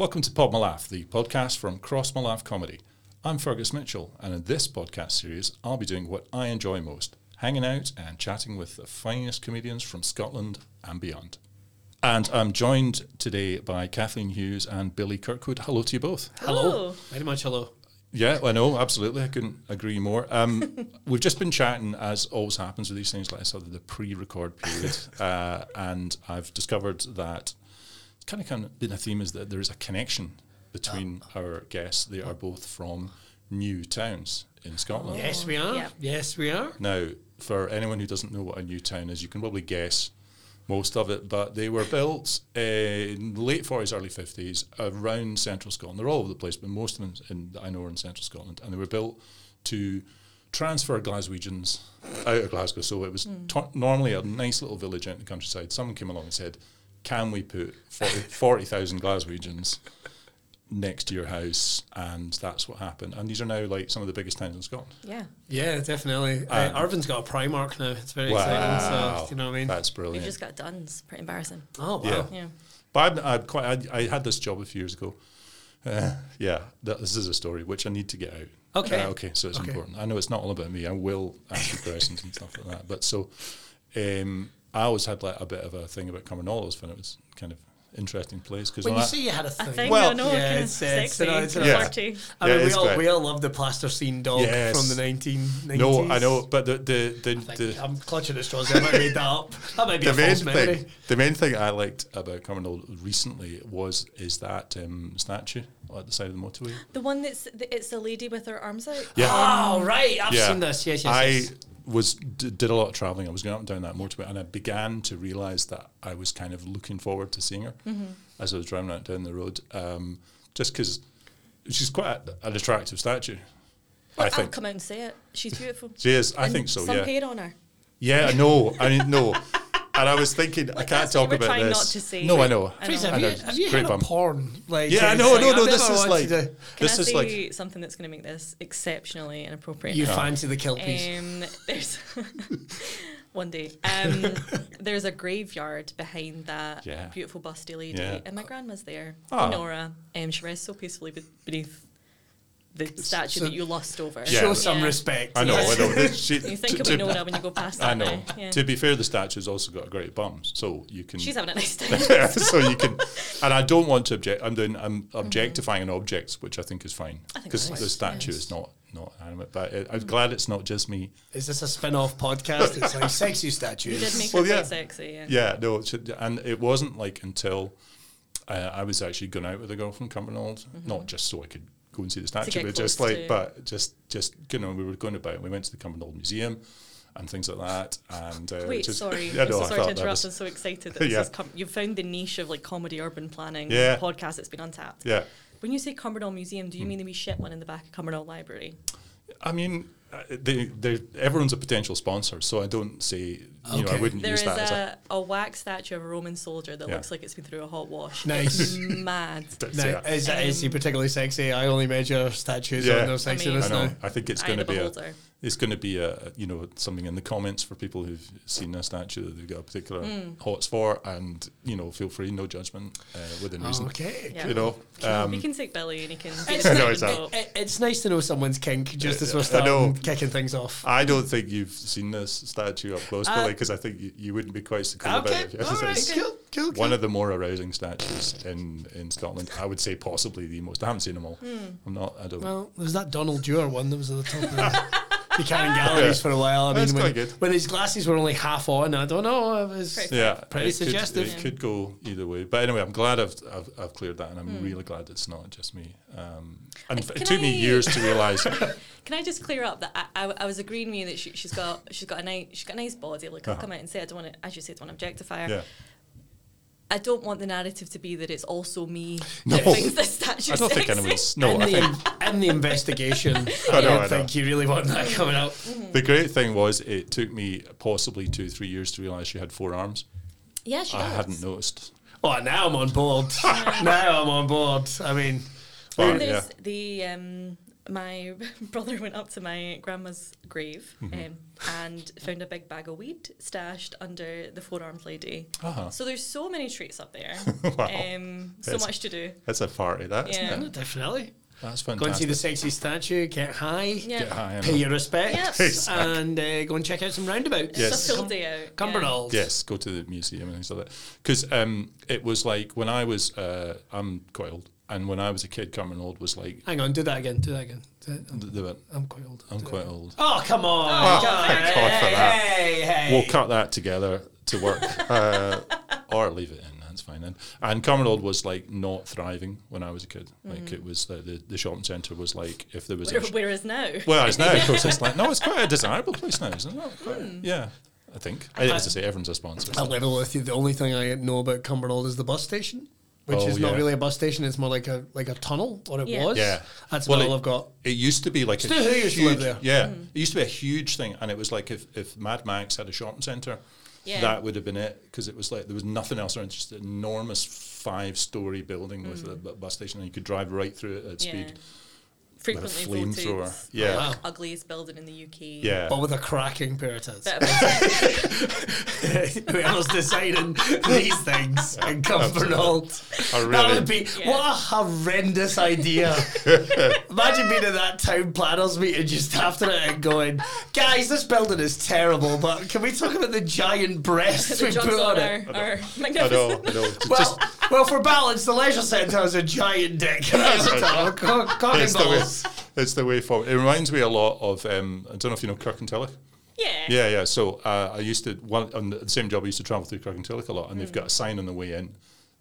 Welcome to Podmylaff, the podcast from Crossmylaff Comedy. I'm Fergus Mitchell, and in this podcast series, I'll be doing what I enjoy most hanging out and chatting with the finest comedians from Scotland and beyond. And I'm joined today by Kathleen Hughes and Billy Kirkwood. Hello to you both. Hello. Very much hello. Yeah, I know, absolutely. I couldn't agree more. Um, we've just been chatting, as always happens with these things, like I said, the pre-record period, uh, and I've discovered that it's kind of kind of been a theme is that there is a connection between ah. our guests. They are both from new towns in Scotland. Yes, we are. Yeah. Yes, we are. Now, for anyone who doesn't know what a new town is, you can probably guess most of it, but they were built eh, in late 40s, early 50s around central Scotland. They're all over the place, but most of them in, I know are in central Scotland. And they were built to transfer Glaswegians out of Glasgow. So it was hmm. to- normally a nice little village out in the countryside. Someone came along and said, Can we put 40 40,000 Glaswegians next to your house? And that's what happened. And these are now like some of the biggest towns in Scotland. Yeah. Yeah, definitely. Uh, Irvine's got a Primark now. It's very exciting. So, you know what I mean? That's We've just got done. It's pretty embarrassing. oh, wow. Yeah. Yeah. But I'm, I'm quite. I, I had this job a few years ago. Uh, yeah, that, this is a story which I need to get out. Okay. Uh, okay, so it's Okay. important. I know it's not all about me. I will ask you questions and stuff like that. But so, um, I always had like a bit of a thing about Cumbernauld. when it was kind of interesting place because When you say you had a thing, I think Well, I know. yeah, kind of it's, it's, sexy, you it's, kind uh, Yeah. flirty. I Yeah, mean, we all, great. we all love the plasticine dog Yes. from the 1990s. no, I know, but the the the, I think the, I'm clutching at straws. there. I might have made that up. That might be the a main false memory. thing, the main thing I liked about Cumbernauld recently was is that um, statue at the side of the motorway. The one that's the, it's the lady with her arms out. Yeah. Oh, right. I've seen this. Yes, yes, I yes. Was d- did a lot of traveling. I was going up and down that motorway, and I began to realize that I was kind of looking forward to seeing her Mm-hmm. as I was driving out down the road. Um, just because she's quite a, an attractive statue. I I'll think come out and say it. She's beautiful. she is. I And think so. Yeah. Some Yeah. hair on her. Yeah. No. I mean no. And I was thinking, I can't that's what talk you were about trying this. not to say. No, I know. I Fraser, know. I know, you, have you great heard bum. of porn? Like, Yeah, no, like, no, I've no. This is like to- Can this I is like something that's going to make this exceptionally inappropriate? You fancy the kelpies. Um, there's one day. Um, there's a graveyard behind that Yeah. beautiful busty lady, Yeah. and my grandma's there. Ah. Nora. Um, she rests so peacefully beneath the statue so- that you lust over. Yeah. Show some Yeah. respect. I know. I know. This- she- You think to- about to- when you go past I know. yeah. To be fair, the statue's also got a great bum, so you can. She's having a nice time. so you can, and I don't want to object. I'm doing. I'm objectifying an object, which I think is fine Mm-hmm. I think because the statue yes. is not not animate. But it, I'm glad it's not just me. Is this a spin-off podcast? It's like sexy You statues. did make Well, yeah. sexy. Yeah. Yeah, no, and it wasn't like until uh, I was actually going out with a girl from Cumbernauld, not just so I could go and see the statue, but just like, to- but just just you know, we were going about. We went to the Cumbernauld Museum. And things like that, and uh, Wait, just, sorry. Yeah, I'm no, so I sorry to interrupt. was- I'm so excited that Yeah. You've found the niche of like comedy urban planning Yeah. podcast that's been untapped. yeah, When you say Cumbernauld Museum, Hmm. do you mean the wee shit one in the back of Cumbernauld Library? I mean, uh, they, everyone's a potential sponsor, so I don't say, you know, I wouldn't There use that as a. a, a wax statue of a Roman soldier that Yeah. looks like it's been through a hot wash. Nice. It's mad. Now, yeah. is, is he particularly sexy? I only measure statues Yeah. on their sexiness I know. now. I think it's Eye going to of the be a. beholder. It's going to be a you know something in the comments for people who've seen a statue that they've got a particular Hmm. hots for, and you know feel free, no judgment, uh, within reason. Okay. Yeah. You know, um, we can take Billy and he can. It's, I know, ni- exactly. it- it- it's nice to know someone's kink just as we're I know. starting kicking things off. I don't think you've seen this statue up close, Uh, Billy, because I think you, you wouldn't be quite so cool about it. if you- all right, it's cool, cool, One cool. of the more arousing statues in, in Scotland. I would say possibly the most. I haven't seen them all. Hmm. I'm not. I don't. Well, there's that Donald Dewar one that was at the top of the Buchanan Galleries Yeah. for a while. I That's mean, when, quite good. when his glasses were only half on, I don't know. It was Pretty yeah, Pretty it could- suggestive. it could go either way, but anyway, I'm glad I've I've, I've cleared that, and I'm Hmm. really glad it's not just me. Um, and Uh, f- it can took me I- years to realize. Can I just clear up that I, I, I was agreeing with you that she, she's got she's got a nice she's got a nice body. Like I'll Uh-huh. come out and say I don't want to, as you say, I don't want to objectify her. yeah, I don't want the narrative to be that it's also me No. that thinks this statue I don't think anyone's. No, in, I the, think in the investigation, I, know, don't I know. think you really want that coming out. the great thing was it took me possibly two three years to realize she had four arms. Yeah, she I does. hadn't noticed. Oh, now I'm on board. now I'm on board. I mean, But, And yeah. there's the um, my brother went up to my grandma's grave Mm-hmm. um, and found a big bag of weed stashed under the four armed lady. Uh-huh. So there's so many treats up there. Wow. um, so Yes. much to do. That's a party, that, Yeah. isn't it? Definitely. That's fantastic. Go and see the sexy statue, get high, Yeah. Get high pay your respects, Yep. and uh, go and check out some roundabouts. Yes. It's a full day out. Cumbernauld. Yes, go to the museum and things like that. Because um, it was like when I was, uh, I'm quite old, and when I was a kid, Cumbernauld was like, Hang on, do that again. Do that again. Do that. I'm, th- they went, I'm quite old. I'm Do quite that. old. Oh come on! Oh, God, thank God for that. Hey, hey. We'll cut that together to work, uh, or leave it in. That's fine. And, and Cumbernauld was like not thriving when I was a kid. Like it was the, the, the shopping centre was like if there was Where, a whereas now, well, it's now of course it's like no, it's quite a desirable place now, isn't it? Quite- Yeah, I think. As I say, everyone's a sponsor. I'll level with you. The only thing I know about Cumbernauld is the bus station, which Oh, is not yeah. really a bus station. It's more like a like a tunnel, or it Yeah. was. Yeah. that's Well, all it- I've got. It used to be like Stu a Hu used to huge, live there. Yeah, mm. it used to be a huge thing, and it was like if, if Mad Max had a shopping centre, Yeah. that would have been it because it was like there was nothing else around, just an enormous five story building with mm. a bu- bus station, and you could drive right through it at yeah. speed. Frequently flamethrower. voted Yeah. Wow. ugliest building in the UK. Yeah, But with a cracking pair of tits. Bit of a- Who else deciding these things in Cumbernauld? I That would be Yeah. what a horrendous idea. Imagine being at that town planners meeting just after it and going, guys, this building is terrible, but can we talk about the giant breasts the we put on on it? our, our I magnificent. know, I know. It's Well, just, well, for balance, the leisure centre has a giant dick. And I was That's like, "Co- it's the way. It's the way forward. It reminds me a lot of. Um, I don't know if you know Kirkintilloch. Yeah. Yeah, yeah. So uh, I used to one on the same job. I used to travel through Kirkintilloch a lot, and they've got a sign on the way in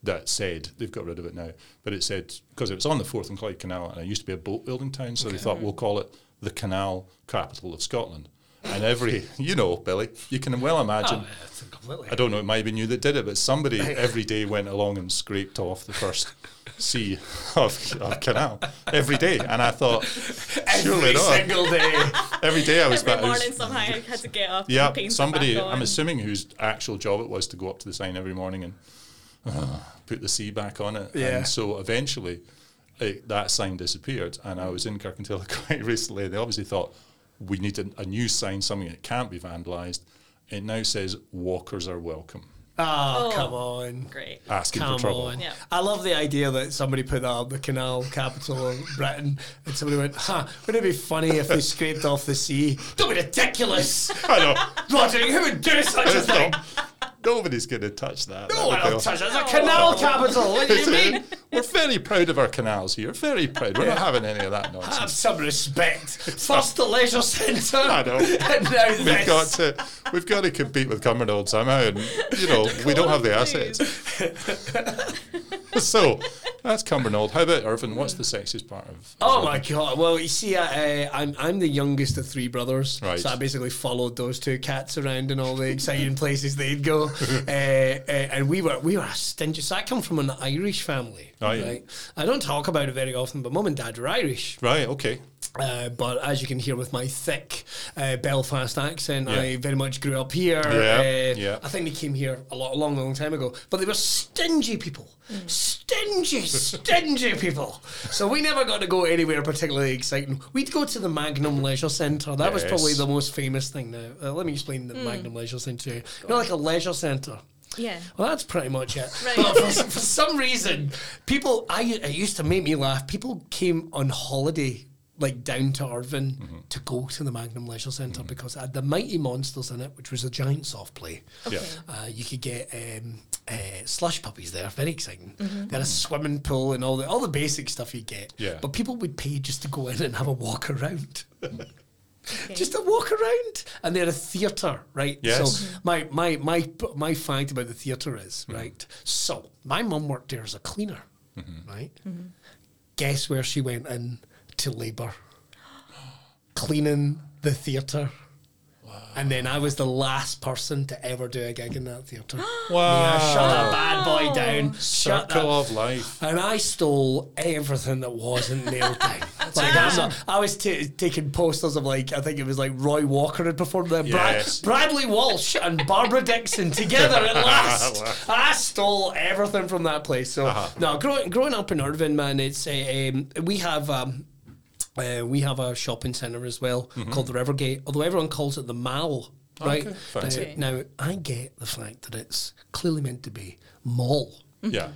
that said they've got rid of it now, but it said because it was on the Forth and Clyde Canal, and it used to be a boat building town, so they thought we'll call it the canal capital of Scotland. And every, you know, Billy, you can well imagine. Oh, it's completely. I don't know, it might have been you that did it, but somebody every day went along and scraped off the first sea of, of canal every day. And I thought, surely Every not. single day. Every day I was Every back. I was- morning somehow I had to get up yeah, somebody, back on. I'm assuming whose actual job it was to go up to the sign every morning and uh, put the C back on it. Yeah. And so eventually it, that sign disappeared. And I was in Kirkintilloch quite recently. They obviously thought we need a, a new sign, something that can't be vandalised. It now says walkers are welcome. Oh, Oh. come on. Great. Asking Come for trouble. on. Yeah. I love the idea that somebody put that up, the canal capital of Britain, and somebody went, huh, wouldn't it be funny if they scraped off the C? Don't be ridiculous! I know. Roderick, who would do such a thing? Nobody's going to touch that. No one will touch it. It's a canal capital. What do you mean? We're very proud of our canals here. Very proud. We're not having any of that nonsense. Have some respect. First the leisure centre. I know. And now We've this. got to, we've got to compete with Cumbernauld somehow, and you know we don't have the assets. so that's Cumbernauld. How about Irvine? What's the sexiest part of? Oh Irvine? my god! Well, you see, I, uh, I'm I'm the youngest of three brothers, Right. so I basically followed those two cats around in all the exciting places they'd go, uh, uh, and we were we were a stingy. So I come from an Irish family, Yeah. right? I don't talk about it very often, but mum and dad are Irish. Right. Okay. Uh, but as you can hear with my thick uh, Belfast accent, Yeah. I very much grew up here. Yeah, Uh, yeah. I think they came here a lot, a long, long time ago. But they were stingy people, stingy, stingy people. So we never got to go anywhere particularly exciting. We'd go to the Magnum Leisure Centre. That was probably the most famous thing. Now, uh, let me explain the Magnum Leisure Centre. You know, like a leisure centre. Yeah. Well, that's pretty much it. Right. But for, for some reason, people, I it used to make me laugh. People came on holiday, like down to Irvine, Mm-hmm. to go to the Magnum Leisure Centre because it had the Mighty Monsters in it, which was a giant soft play. Yeah. Uh, you could get um, uh, slush puppies there, very exciting. Mm-hmm. They had a swimming pool and all the all the basic stuff you get. Yeah. But people would pay just to go in and have a walk around. Okay. Just a walk around, and they're a theatre, right? Yes. So my my my my fact about the theatre is Mm-hmm. right. So my mum worked there as a cleaner, Mm-hmm. right? Guess where she went in to labour? Cleaning the theatre. And then I was the last person to ever do a gig in that theatre. Wow. Yeah, shut a bad boy down. Shut Circle of life. and I stole everything that wasn't nailed down. like I was ta taking posters of like I think it was like Roy Walker had performed there. Brad- Bradley Walsh and Barbara Dickson together at last. I stole everything from that place. So Uh-huh. no, growing growing up in Irvine, man, it's uh, um, we have. Um, Uh, we have a shopping centre as well mm-hmm. called the Rivergate, although everyone calls it the Mall. Right Okay, uh, now, now, I get the fact that it's clearly meant to be mall, mm-hmm. Yeah.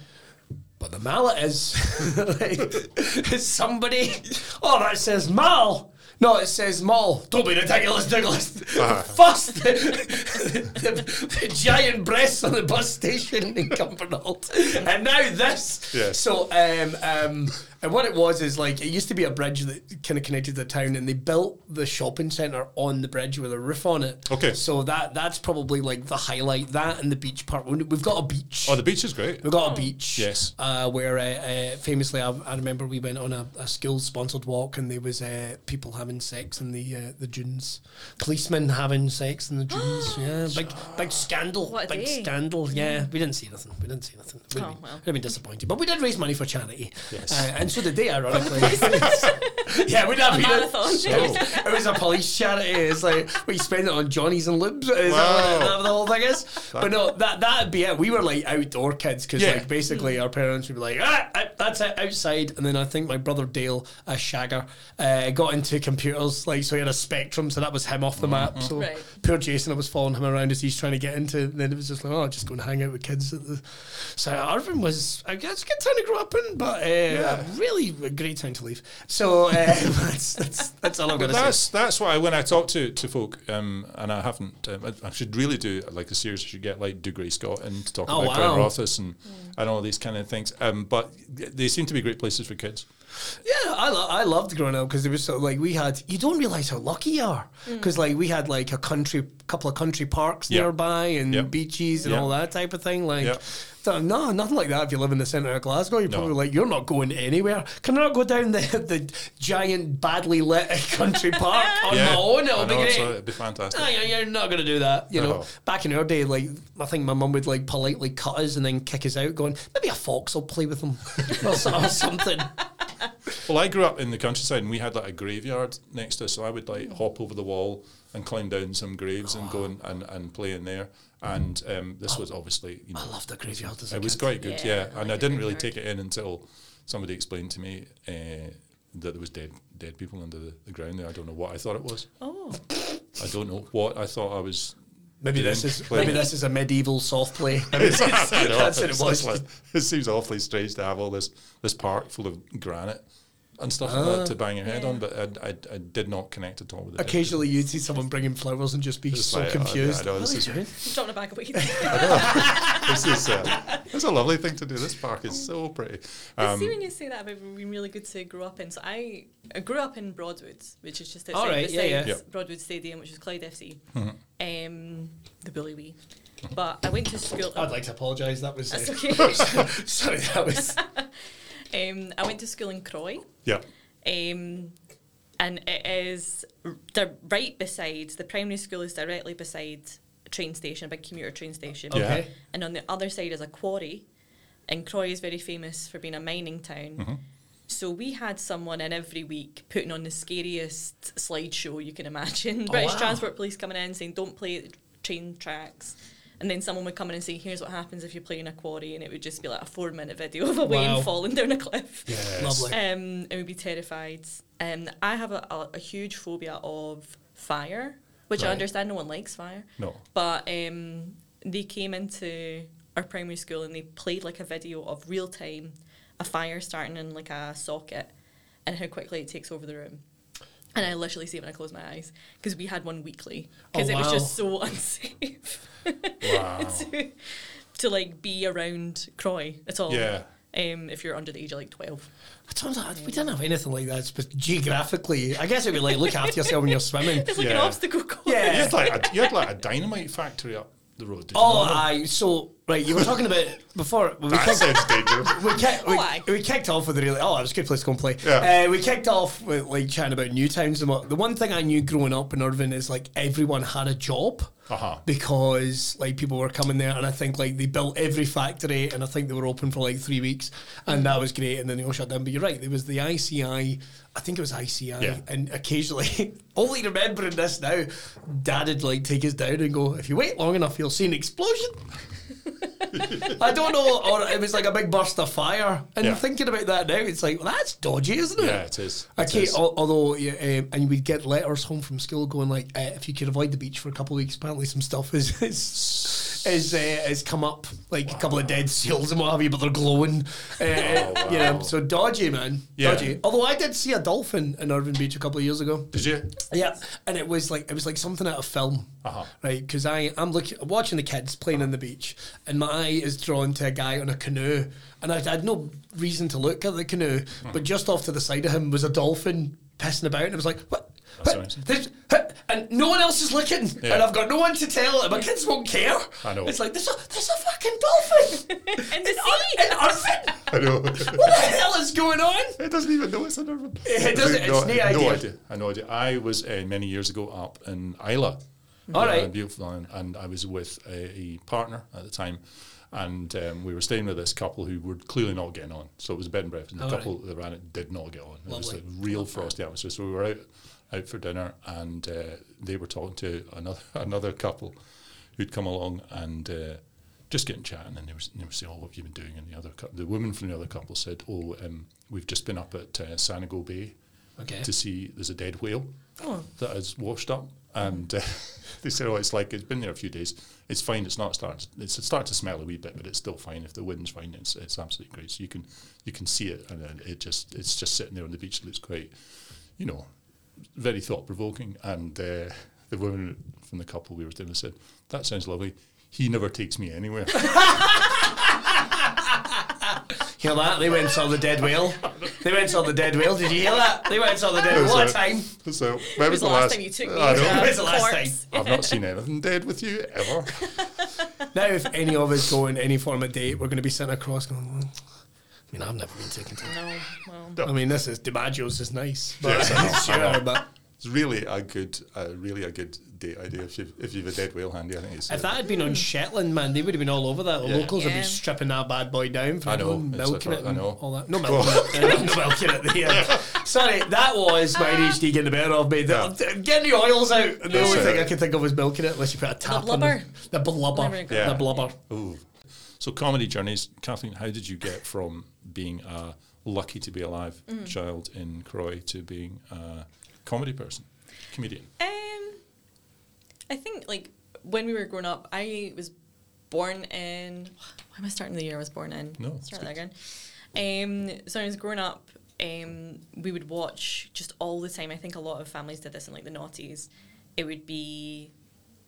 but the mallet is like, is somebody. Oh, that says mall. No, it says mall. Don't be ridiculous, Douglas. First, the, the, the giant breasts on the bus station in Cumbernauld, and now this. Yes. So, um, um, and what it was is like it used to be a bridge that kind of connected the town, and they built the shopping centre on the bridge with a roof on it. Okay. So that that's probably like the highlight. That and the beach part. We've got a beach. Oh, the beach is great. We've got a beach. Yes. Uh, where uh, uh, famously, I, I remember we went on a, a school sponsored walk and there was uh, people having sex in the uh, the dunes. Policemen having sex in the dunes. yeah. Big big scandal. What a big day. scandal. Yeah. We didn't see nothing. We didn't see nothing. We'd, Oh, be, well. we'd have been disappointed. But we did raise money for charity. Yes. Uh, and so did they, ironically. yeah, we'd have A been. marathon. It was, it was a police charity. It's like we spend it on Johnnies and Lubes. Is that Wow. what it- the whole thing is? But no, that that'd be it. We were like outdoor kids because Yeah. like basically our parents would be like, ah, ah, that's it outside. And then I think my brother Dale, a shagger, uh, got into computers. Like so he had a Spectrum, so that was him off the map. So Right. poor Jason, I was following him around as he's trying to get into. And then it was just like, oh, just go and hang out with kids at the. So Irvine was, I guess, a good time to grow up in, but uh, really a great time to leave. So uh, that's, that's that's all I'm gonna say. that's that's why when I talk to to folk, um, and I haven't, um, I, I should really do like a series. I should get like Degree Scotland to talk Oh, about wow. Glenrothes and and all these kind of things. Um, but they seem to be great places for kids. Yeah, I, lo- I loved growing up because it was so like we had. You don't realize how lucky you are mm. because like we had like a country, couple of country parks Yeah. nearby and Yeah. beaches and Yeah. all that type of thing. Like, Yeah. th- no, nothing like that. If you live in the centre of Glasgow, you're probably like you're not going anywhere. Can I not go down the the giant, badly lit country park on my own? It'll I be know, great. so it'd be fantastic. No, you're, you're not going to do that. You know, No. back in our day, like I think my mum would like politely cut us and then kick us out, going maybe a fox will play with them or, so- or something. Well, I grew up in the countryside, and we had like a graveyard next to us, so I would like hop over the wall and climb down some graves and go and, and, and play in there. And um, this was obviously, you know, I love the graveyard as a it was kid. quite good, Yeah, yeah. I and like I didn't really take it in until somebody explained to me uh, that there was dead dead people under the, the ground there. I don't know what I thought it was. Oh, I don't know what I thought I was. Maybe this is Playing. maybe this is a medieval soft play. Maybe it's- it's- I know, that's what it was. like- it seems awfully strange to have all this this park full of granite and stuff like that to bang your head on, but I, I, I did not connect at all with it. Occasionally, you'd see someone bringing flowers and just be It's so like, oh, confused. I know, What this are is- they doing? dropping a bag of weed. this is uh, it's a lovely thing to do. This park is so pretty. But see Um, when you say that about being really good to grow up in. So I, I grew up in Broadwood, which is just outside right, yeah, yeah. Mm-hmm. Broadwood Stadium, which is Clyde FC, um, the Bully Wee. But I went to school. I'd like to apologise. That was That's uh, okay. sorry. That was um, I went to school in Croy. yeah, Um, and it is r- di- right beside the primary school is directly beside a train station, a big commuter train station. Okay. And on the other side is a quarry. And Croy is very famous for being a mining town. So we had someone in every week putting on the scariest slideshow you can imagine. British wow. Transport Police coming in saying, don't play train tracks. And then someone would come in and say, here's what happens if you play in a quarry. And it would just be like a four minute video of a Wow. Wayne falling down a cliff yes. Lovely. um, and we'd be terrified. Um, I have a, a, a huge phobia of fire, which I understand no one likes fire. No. But um, they came into our primary school and they played like a video of real time a fire starting in like a socket and how quickly it takes over the room. And I literally see it when I close my eyes because we had one weekly because Oh, it was just so unsafe Wow. to, to like be around Croy at all. Yeah. Um, if you're under the age of like twelve. I don't know, we didn't have anything like that. But geographically, I guess it'd be like look after yourself when you're swimming. It's like an Yeah. obstacle course. Yeah. You had like a, you had like a dynamite factory up the road. Did you Oh, know that? I so right. You were talking about before when we that kicked, sounds dangerous. we, kick, we, Oh, we kicked off with the really oh it was a good place to go and play. Yeah. Uh, we kicked off with like chatting about new towns and what. The one thing I knew growing up in Irvine is like everyone had a job. Uh-huh. Because like people were coming there, and I think like they built every factory, and I think they were open for like three weeks, and that was great. And then they all shut down. But you're right, there was the ICI. I think it was ICI, Yeah. and occasionally, only remembering this now, Dad would like take us down and go, "If you wait long enough, you'll see an explosion." I don't know, or it was like a big burst of fire. And Yeah. thinking about that now, it's like, well, that's dodgy, isn't it? Yeah, it is. Okay, is. al- although, yeah, um, and we'd get letters home from school going like, uh, if you could avoid the beach for a couple of weeks, apparently some stuff is is is, uh, has come up, like a couple of dead seals and what have you, but they're glowing. Uh, Oh, You know, so dodgy, man, Yeah. dodgy. Although I did see a dolphin in Irvine Beach a couple of years ago. Did you? Yeah, and it was like it was like something out of film, Uh-huh. right? Because I I'm looking watching the kids playing on the beach, and my eye is drawn to a guy on a canoe, and I, had no reason to look at the canoe, Hmm. but just off to the side of him was a dolphin pissing about, and I was like, what? That's There's- And no one else is looking, Yeah. and I've got no one to tell. And my kids won't care. I know. It's like there's a there's a fucking dolphin In the in, Ar- sea. in Irvine. I know. What the hell is going on? It doesn't even know it's an urban. It doesn't- it's no, no no idea. idea. I no idea. I was uh, many years ago up in Islay. All right. beautiful island, and I was with a, a partner at the time, and um, we were staying with this couple who were clearly not getting on. So it was a bed and breakfast, and the All couple that ran it did not get on. It was Lovely. a real frosty atmosphere. So we were out out for dinner, and uh, they were talking to another another couple who'd come along and. Uh, just getting chatting, and they were, they were saying, "Oh, what have you been doing?" And the other, cou- the woman from the other couple said, "Oh, um, we've just been up at uh, Sanago Bay Okay. to see there's a dead whale Oh. that has washed up, and uh, they said, "Oh, it's like it's been there a few days. It's fine. It's not starting. It's it to smell a wee bit, but it's still fine. If the wind's fine, it's it's absolutely great. So you can you can see it, and it just it's just sitting there on the beach. It looks quite, you know, very thought provoking. And uh, the woman from the couple we were with said, "That sounds lovely." He never takes me anywhere. Hear that? They went and saw the dead whale. They went and saw the dead whale. Did you hear that? They went and saw the dead whale. What a So- time. So when It was the last time you took me I to know. a When's the last corpse. I've not seen anything dead with you ever. Now, if any of us go on any form of date, we're going to be sitting across going, well, I mean, I've never been taken to. No, well. I mean, this is DiMaggio's is nice, but Yeah. sure, but It's really a good, uh, really a good date idea if you've if you've a dead whale handy. I think it's. if uh, that had been on Shetland, man, they would have been all over that. The Yeah. locals would Yeah. be stripping that bad boy down for I know, milking it, I and know. all that. No milking it, uh, no milking it. Yeah. Sorry, that was my ADHD getting the better of me. The, Getting the oils out, the That's only it. thing I could think of was milking it, unless you put a tap on blubber. it. The blubber. Whatever it Yeah. The blubber. Ooh. So comedy journeys, Kathleen. How did you get from being a lucky to be alive Mm. child in Croy to being a comedy person, comedian? Um, I think like when we were growing up, I was born in. Why am I starting the year I was born in? No, start that again. Um, so when I was growing up, um, we would watch just all the time. I think a lot of families did this in like the noughties. It would be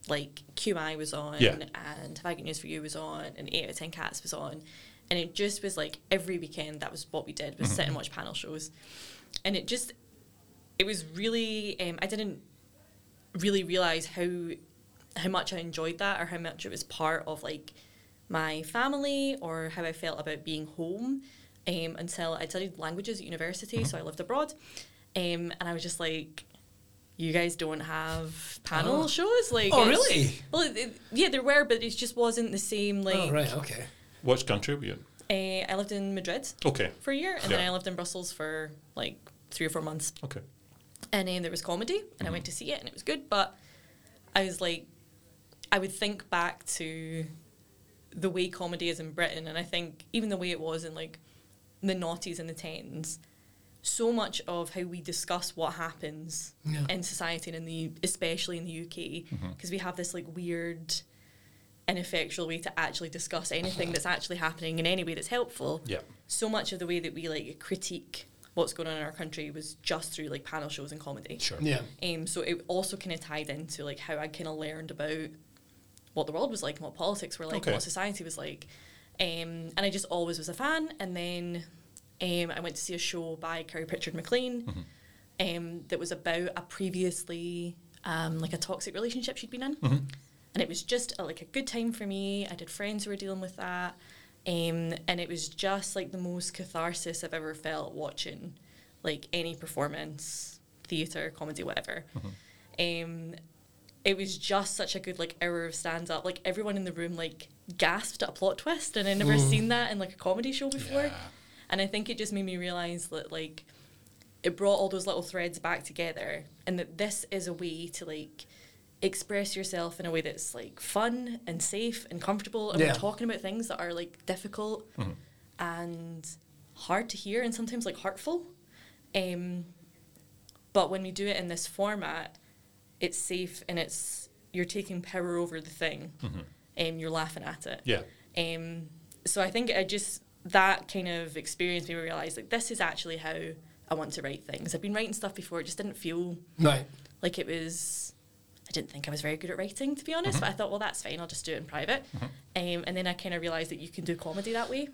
like QI was on, Yeah. and Have I Got News for You was on, and Eight Out of Ten Cats was on, and it just was like every weekend that was what we did was sit and watch panel shows, and it just it was really um, I didn't really realize how how much I enjoyed that or how much it was part of like my family or how I felt about being home um, until I studied languages at university, so I lived abroad, um, and I was just like. You guys don't have panel Oh. shows, like Oh, really? Well, it, it- yeah, there were, but it just wasn't the same. Like, Oh, right, okay. Which country were you in? uh, I lived in Madrid Okay. for a year, and then I lived in Brussels for like three or four months Okay. and then there was comedy and i went to see it and it was good but i was like i would think back to the way comedy is in britain and i think even the way it was in like the noughties and the tens so much of how we discuss what happens Yeah. in society and in the especially in the uk because we have this like weird ineffectual way to actually discuss anything that's actually happening in any way that's helpful Yeah. so much of the way that we like critique what's going on in our country was just through like panel shows and comedy. Sure. Yeah. Um, so it also kind of tied into like how I kind of learned about what the world was like and what politics were like Okay. and what society was like. Um, and I just always was a fan. And then um, I went to see a show by Kiri Pritchard-McLean Mm-hmm. um, that was about a previously um, like a toxic relationship she'd been in. Mm-hmm. And it was just a, like a good time for me. I did friends who were dealing with that. Um, and it was just like the most catharsis I've ever felt watching like any performance, theatre, comedy, whatever. Um, it was just such a good like hour of stand up. Like everyone in the room like gasped at a plot twist, and I never seen that in like a comedy show before. Yeah. And I think it just made me realize that like it brought all those little threads back together, and that this is a way to like express yourself in a way that's like fun and safe and comfortable and Yeah. we're talking about things that are like difficult and hard to hear and sometimes like hurtful. Um, but when we do it in this format it's safe and it's you're taking power over the thing. And you're laughing at it. Yeah. um, so I think I just that kind of experience made me realize like this is actually how I want to write things. I've been writing stuff before, it just didn't feel Right. like it was. I didn't think I was very good at writing, to be honest. But I thought, well, that's fine. I'll just do it in private. Um, and then I kind of realized that you can do comedy that way.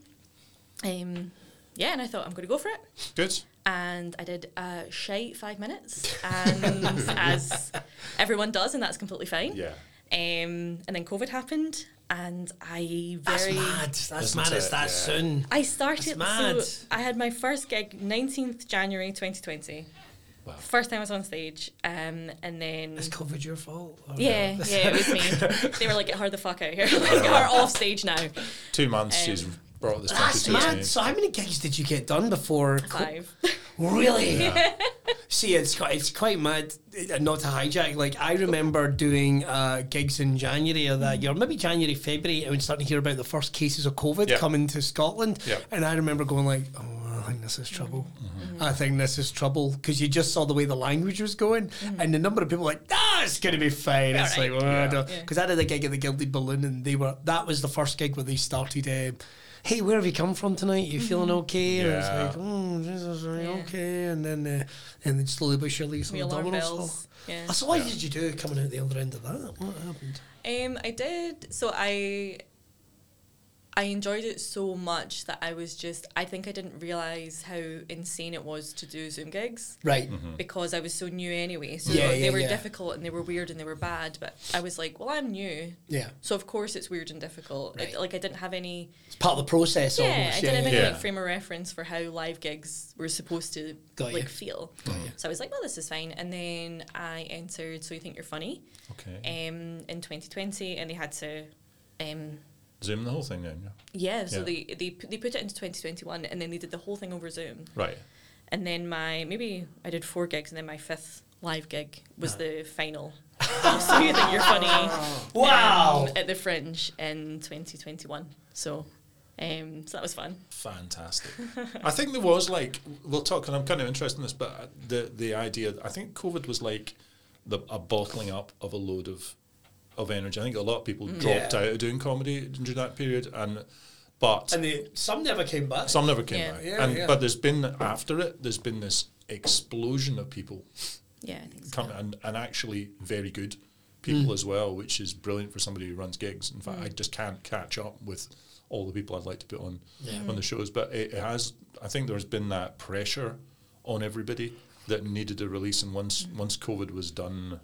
Um, yeah, and I thought I'm going to go for it. Good. And I did a shite five minutes, and as everyone does, and that's completely fine. Yeah. Um, and then COVID happened, and I very That's very mad. That's Isn't mad. It's it? that Yeah. soon. I started. mad. So I had my first gig 19th January 2020. Wow. First time I was on stage, um, and then Is COVID your fault? or- yeah, yeah, it was me. they were like, "Get her the fuck out of here! like, get her off stage now." Two months Um, she's brought this That's to its mad. So how many gigs did you get done before? co- Five. Really? See, it's quite it's quite mad. uh, Not to hijack. Like I remember doing uh, gigs in January of that year, maybe January, February, and we starting to hear about the first cases of COVID Yeah. coming to Scotland. Yeah. And I remember going like, "Oh, I think this is trouble. Mm-hmm. I think this is trouble," because you just saw the way the language was going, and the number of people like, "Ah, it's going to be fine." It's Alright. like, Yeah. well, Yeah. because I did a gig at the Gilded Balloon, and they were that was the first gig where they started. Uh, Hey, where have you come from tonight? You feeling okay? And Yeah. it's like, oh, Jesus, are you Yeah. okay? And then, uh, and then slowly but surely, some The alarm dominoes bells. fall. Yeah. Oh, so what did you do coming out the other end of that? What happened? Um, I did. So I, I enjoyed it so much that I was just. I think I didn't realize how insane it was to do Zoom gigs Right. because I was so new anyway. So Yeah, they yeah, were yeah. difficult and they were weird and they were bad. But I was like, well, I'm new, Yeah. so of course it's weird and difficult. It- Right. like I didn't have any. It's part of the process Yeah, almost. I didn't have any like frame of reference for how live gigs were supposed to Got like you. feel. Got. So I was like, well, this is fine. And then I entered So You Think You're Funny Okay. um, in 2020, and they had to. Um, Zoom the whole thing then, yeah. yeah, so Yeah. they they they put it into 2021, and then they did the whole thing over Zoom. Right. And then my maybe I did four gigs, and then my fifth live gig was Ah. the final. so you think you're funny? Wow. um, at the Fringe in 2021. So, um, so that was fun. Fantastic. I think there was like we'll talk, and I'm kind of interested in this, but the the idea. I think COVID was like the a bottling up of a load of of energy. I think a lot of people mm. dropped Yeah. out of doing comedy during that period, and but And they, some never came back. some never came Yeah. back. Yeah, and yeah. but there's been after it, there's been this explosion of people Yeah, I so. coming and, and actually very good people mm. as well, which is brilliant for somebody who runs gigs. In fact, I mm. just can't catch up with all the people I'd like to put on Yeah. on the shows. But it, it has. I think there's been that pressure on everybody that needed a release, and once once COVID was done,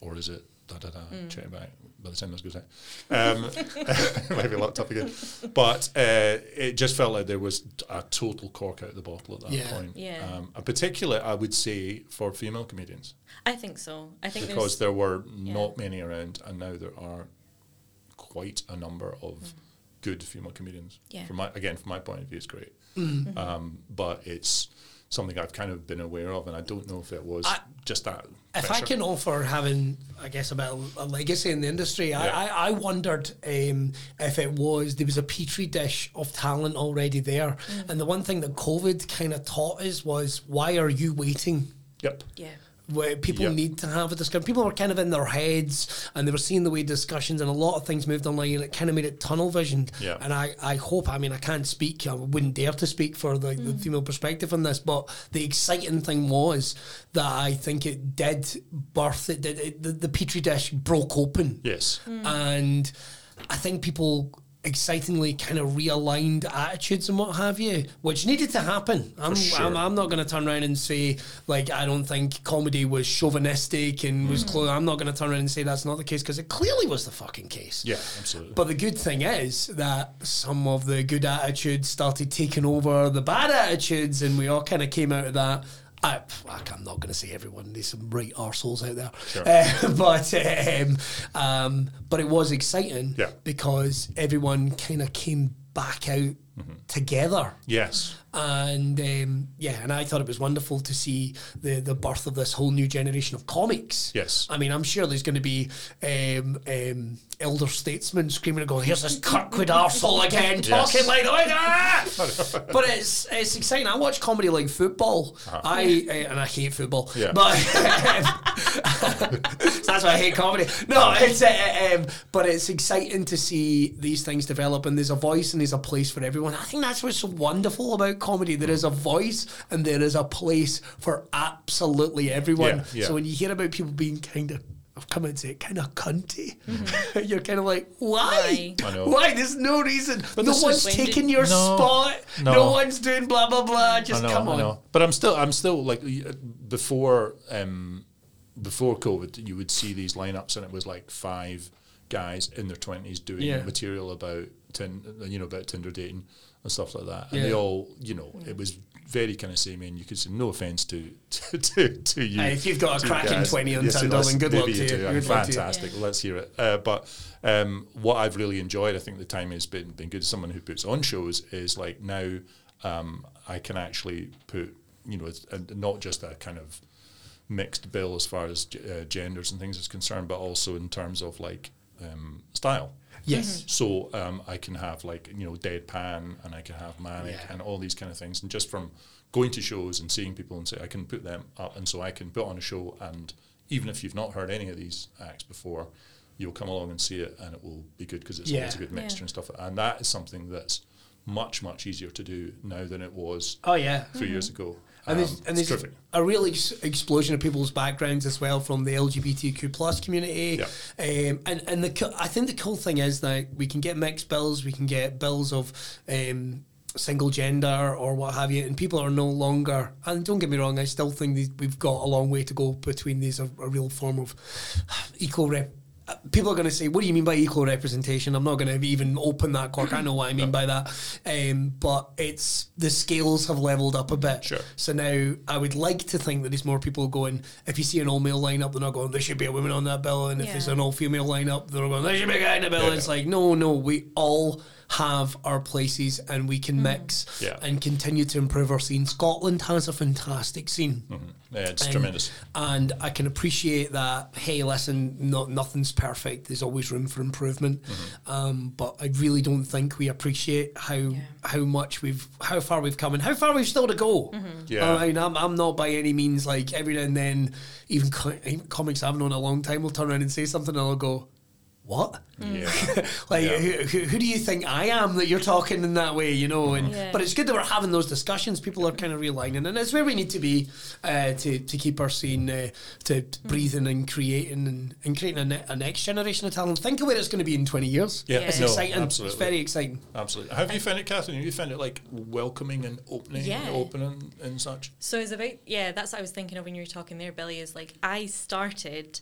or is it? Da, da, da, Check it back. By the time this goes out, um, it might be locked up again. But uh, it just felt like there was a total cork out of the bottle at that Yeah. point. Yeah. Um, and particularly, I would say for female comedians I think so. I think because there were yeah. not many around, and now there are quite a number of good female comedians. Mm. Yeah. From my again, from my point of view, it's great. Mm-hmm. Um, but it's something I've kind of been aware of, and I don't know if it was I- just that. If I can offer having, I guess, a bit of a legacy in the industry, Yeah. I, I, I wondered um, if it was there was a petri dish of talent already there, and the one thing that COVID kind of taught us was why are you waiting? Yep. yeah. Where people Yep. need to have a discussion. People were kind of in their heads and they were seeing the way discussions and a lot of things moved online and it kind of made it tunnel visioned. Yeah. And I, I hope, I mean, I can't speak, I wouldn't dare to speak for the, the mm. female perspective on this, but the exciting thing was that I think it did birth, it did, it, the, the petri dish broke open. Yes. Mm. And I think people excitingly kind of realigned attitudes and what have you, which needed to happen. I'm, sure. I'm, I'm not going to turn around and say, like, I don't think comedy was chauvinistic and was mm. close. I'm not going to turn around and say that's not the case because it clearly was the fucking case. Yeah. Absolutely. But the good thing is that some of the good attitudes started taking over the bad attitudes, and we all kind of came out of that. I, I'm not going to say everyone. There's some right arseholes out there, Sure. Uh, but um, um, but it was exciting Yeah. because everyone kind of came back out together. Yes. And um, yeah, and I thought it was wonderful to see the the birth of this whole new generation of comics. Yes. I mean, I'm sure there's going to be um, um, elder statesmen screaming and going, "Here's this Kirkwood arsehole again, talking like that." but it's it's exciting. I watch comedy like football. I uh, and I hate football. Yeah. But so that's why I hate comedy. No, it's uh, um, but it's exciting to see these things develop, and there's a voice and there's a place for everyone. I think that's what's so wonderful about comedy. There is a voice and there is a place for absolutely everyone. Yeah, yeah. So when you hear about people being kind of I've come and say kind of cunty. You're kind of like, why? Why? I know. Why? There's no reason. no one's taking did- your No, spot. No. no. one's doing blah blah blah. Just know, come on. But I'm still, I'm still like before, um, before COVID, you would see these lineups, and it was like five guys in their twenties doing Yeah. material about, tin, you know, about Tinder dating and stuff like that, and Yeah. they all, you know, it was very kind of samey, and you could say no offense to to to, to you. Hey, if you've got a cracking guys. 20 on Yes, Tinder, then good luck to you. do. I mean, luck to you. fantastic. Let's hear it. Uh, but um, what I've really enjoyed, I think the time has been been good. Someone who puts on shows is like now um, I can actually put you know it's, and not just a kind of mixed bill as far as uh, genders and things is concerned, but also in terms of like um, style. Yes. So um, I can have like you know deadpan, and I can have manic, Yeah. and all these kind of things. And just from going to shows and seeing people and say I can put them up, and so I can put on a show, and even if you've not heard any of these acts before, you'll come along and see it, and it will be good because it's always a good mixture Yeah. and stuff. And that is something that's much much easier to do now than it was Oh yeah. 3 years ago. And there's, Um, and there's a real ex- explosion of people's backgrounds as well from the LGBTQ plus community. Um, and and the co- I think the cool thing is that we can get mixed bills, we can get bills of um, single gender or what have you, and people are no longer. And don't get me wrong, I still think these, we've got a long way to go between these a, a real form of equal rep. People are going to say, "What do you mean by equal representation?" I'm not going to even open that cork. I know what I mean by that, um, but it's the scales have leveled up a bit. Sure. So now I would like to think that there's more people going. If you see an all male lineup, they're not going. There should be a woman on that bill, and if Yeah. there's an all female lineup, they're going. There should be a guy in the bill. Yeah. It's like no, no. We all have our places, and we can mix Yeah. and continue to improve our scene. Scotland has a fantastic scene. Yeah, it's And- tremendous. And I can appreciate that. Hey, listen, not nothing's perfect. There's always room for improvement. Mm-hmm. Um, but I really don't think we appreciate how how much we've how far we've come and how far we've still to go. Yeah. I mean, I'm, I'm not by any means like every now and then. Even, co- even comics I've known a long time will turn around and say something, and I'll go, "What?" Yeah. like Yeah. who, who, who do you think I am that you're talking in that way, you know? And Yeah. but it's good that we're having those discussions. People are kind of realigning, and it's where we need to be uh, to to keep our scene uh, to breathing and creating and, and creating a, ne- a next generation of talent. Think of where it's going to be in twenty years. Yeah, it's no, exciting. absolutely. It's very exciting. Absolutely. How have you found it, Catherine? Have you found it like welcoming and opening, Yeah. opening and such? So it's about yeah, that's what I was thinking of when you were talking there, Billy. Is like I started,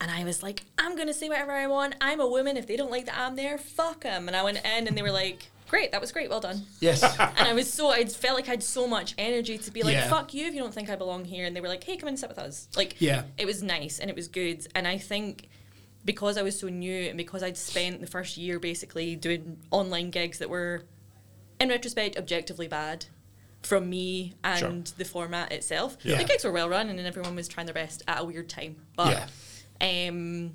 and I was like, I'm gonna say whatever I want. I'm a woman. If they don't like that I'm there, fuck them. And I went in, and they were like, Great, that was great, well done. Yes. And I was so I felt like I had so much energy to be like, Yeah. fuck you if you don't think I belong here. And they were like, Hey, come and sit with us. Like Yeah. it was nice and it was good. And I think because I was so new and because I'd spent the first year basically doing online gigs that were, in retrospect, objectively bad from me and Sure. the format itself. Yeah. The gigs were well run and everyone was trying their best at a weird time. But um,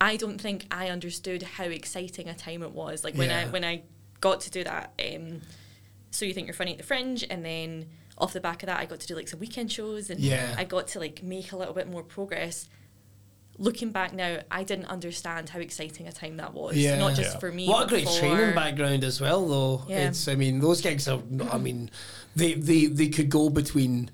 I don't think I understood how exciting a time it was. Like when I when I got to do that. Um, so you think you're funny at the fringe, and then off the back of that, I got to do like some weekend shows, and Yeah. I got to like make a little bit more progress. Looking back now, I didn't understand how exciting a time that was. Yeah. Not just Yeah. for me. What a but great for- training background as well, though. Yeah. It's, I mean, those gigs are. I mean, they they they could go between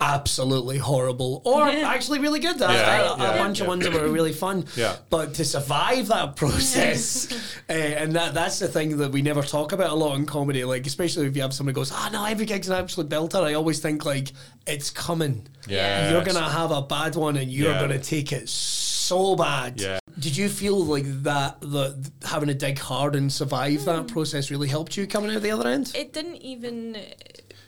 absolutely horrible or Yeah. actually really good. I- Yeah, I- a yeah, bunch of ones that were really fun. Yeah. But to survive that process, uh, and that that's the thing that we never talk about a lot in comedy. Like especially if you have somebody who goes, "Ah, no, every gig's an absolute belter." I always think like it's coming. Yeah. You're gonna have a bad one, and you're Yeah. gonna take it so bad. Yeah. Did you feel like that the having to dig hard and survive that process really helped you coming out the other end? It didn't even.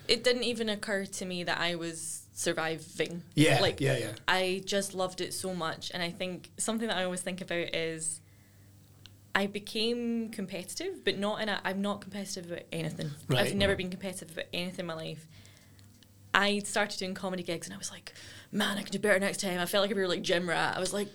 It didn't even occur to me that I was surviving. Yeah, Like yeah, yeah. I just loved it so much, and I think something that I always think about is. I became competitive, but not in a. I'm not competitive about anything. Right. I've never been competitive about anything in my life. I started doing comedy gigs, and I was like, "Man, I can do better next time." I felt like we were like gym rat. I was like,